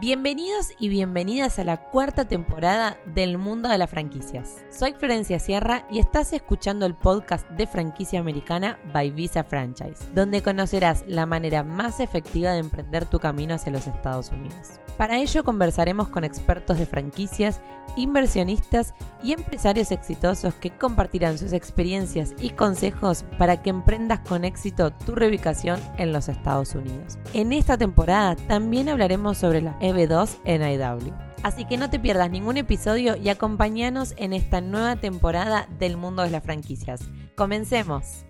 Bienvenidos y bienvenidas a la cuarta temporada del mundo de las franquicias. Soy Florencia Sierra y estás escuchando el podcast de franquicia americana by Visa Franchise, donde conocerás la manera más efectiva de emprender tu camino hacia los Estados Unidos. Para ello conversaremos con expertos de franquicias, inversionistas y empresarios exitosos que compartirán sus experiencias y consejos para que emprendas con éxito tu reubicación en los Estados Unidos. En esta temporada también hablaremos sobre la EB2 en IW. Así que no te pierdas ningún episodio y acompáñanos en esta nueva temporada del mundo de las franquicias. Comencemos.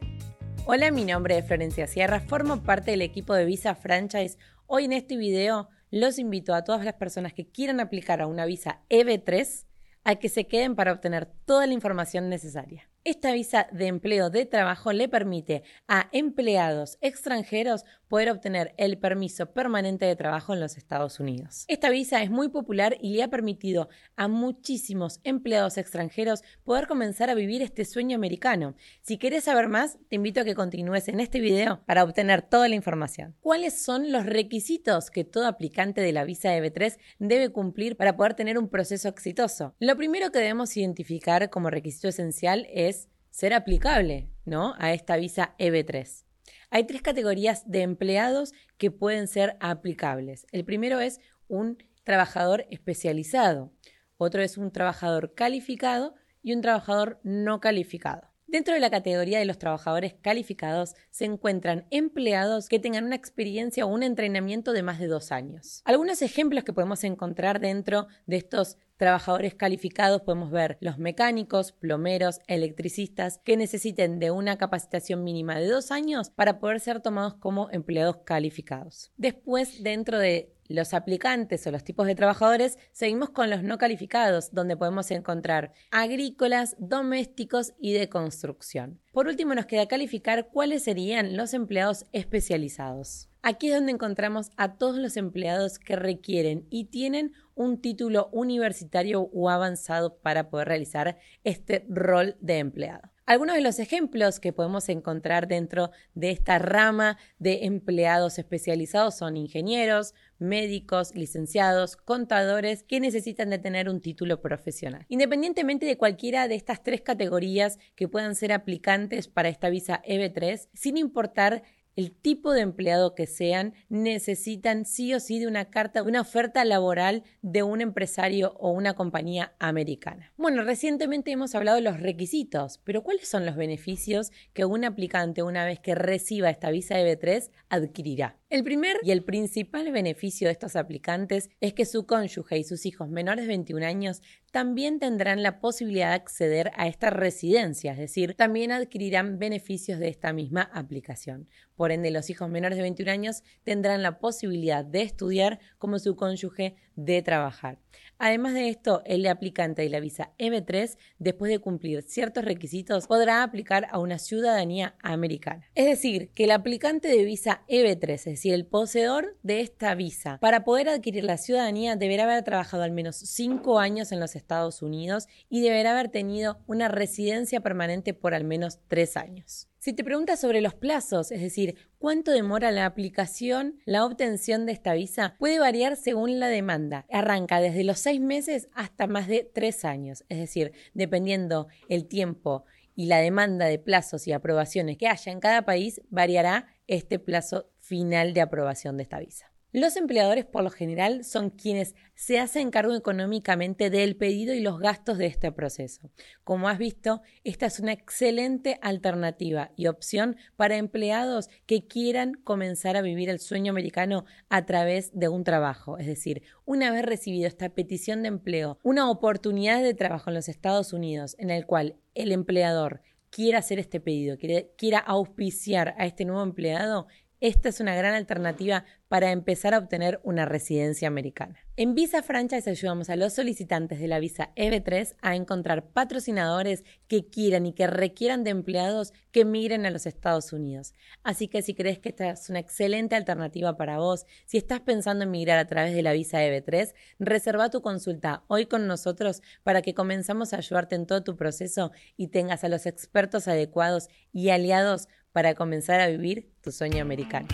Hola, mi nombre es Florencia Sierra, formo parte del equipo de Visa Franchise. Hoy en este video los invito a todas las personas que quieran aplicar a una visa EB3 a que se queden para obtener toda la información necesaria. Esta visa de empleo de trabajo le permite a empleados extranjeros poder obtener el permiso permanente de trabajo en los Estados Unidos. Esta visa es muy popular y le ha permitido a muchísimos empleados extranjeros poder comenzar a vivir este sueño americano. Si quieres saber más, te invito a que continúes en este video para obtener toda la información. ¿Cuáles son los requisitos que todo aplicante de la visa EB3 debe cumplir para poder tener un proceso exitoso? Lo primero que debemos identificar como requisito esencial es ser aplicable ¿no? a esta visa EB3. Hay tres categorías de empleados que pueden ser aplicables. El primero es un trabajador especializado, otro es un trabajador calificado y un trabajador no calificado. Dentro de la categoría de los trabajadores calificados se encuentran empleados que tengan una experiencia o un entrenamiento de más de dos años. Algunos ejemplos que podemos encontrar dentro de estos trabajadores calificados podemos ver los mecánicos, plomeros, electricistas que necesiten de una capacitación mínima de dos años para poder ser tomados como empleados calificados. Después, dentro de los aplicantes o los tipos de trabajadores, seguimos con los no calificados, donde podemos encontrar agrícolas, domésticos y de construcción. Por último, nos queda calificar cuáles serían los empleados especializados. Aquí es donde encontramos a todos los empleados que requieren y tienen un título universitario o avanzado para poder realizar este rol de empleado. Algunos de los ejemplos que podemos encontrar dentro de esta rama de empleados especializados son ingenieros, médicos, licenciados, contadores que necesitan de tener un título profesional. Independientemente de cualquiera de estas tres categorías que puedan ser aplicantes para esta visa EB3, sin importar el tipo de empleado que sean, necesitan sí o sí de una carta, una oferta laboral de un empresario o una compañía americana. Bueno, recientemente hemos hablado de los requisitos, pero ¿cuáles son los beneficios que un aplicante una vez que reciba esta visa EB3 adquirirá? El primer y el principal beneficio de estos aplicantes es que su cónyuge y sus hijos menores de 21 años también tendrán la posibilidad de acceder a esta residencia, es decir, también adquirirán beneficios de esta misma aplicación. Por ende, los hijos menores de 21 años tendrán la posibilidad de estudiar como su cónyuge de trabajar. Además de esto, el aplicante de la visa EB3, después de cumplir ciertos requisitos, podrá aplicar a una ciudadanía americana. Es decir, que el aplicante de visa EB3, es decir, el poseedor de esta visa, para poder adquirir la ciudadanía deberá haber trabajado al menos cinco años en los Estados Unidos y deberá haber tenido una residencia permanente por al menos tres años. Si te preguntas sobre los plazos, es decir, cuánto demora la aplicación, la obtención de esta visa, puede variar según la demanda. Arranca desde los seis meses hasta más de tres años, es decir, dependiendo el tiempo y la demanda de plazos y aprobaciones que haya en cada país, variará este plazo final de aprobación de esta visa. Los empleadores por lo general son quienes se hacen cargo económicamente del pedido y los gastos de este proceso. Como has visto, esta es una excelente alternativa y opción para empleados que quieran comenzar a vivir el sueño americano a través de un trabajo. Es decir, una vez recibido esta petición de empleo, una oportunidad de trabajo en los Estados Unidos en el cual el empleador quiera hacer este pedido, quiera auspiciar a este nuevo empleado, esta es una gran alternativa para empezar a obtener una residencia americana. En Visa Franchise ayudamos a los solicitantes de la visa EB3 a encontrar patrocinadores que quieran y que requieran de empleados que migren a los Estados Unidos. Así que si crees que esta es una excelente alternativa para vos, si estás pensando en migrar a través de la visa EB3, reserva tu consulta hoy con nosotros para que comenzamos a ayudarte en todo tu proceso y tengas a los expertos adecuados y aliados para comenzar a vivir tu sueño americano.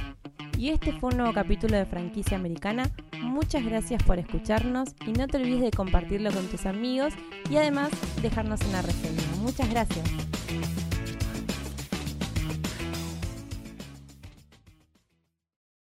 Y este fue un nuevo capítulo de Franquicia Americana. Muchas gracias por escucharnos y no te olvides de compartirlo con tus amigos y además dejarnos una reseña. Muchas gracias.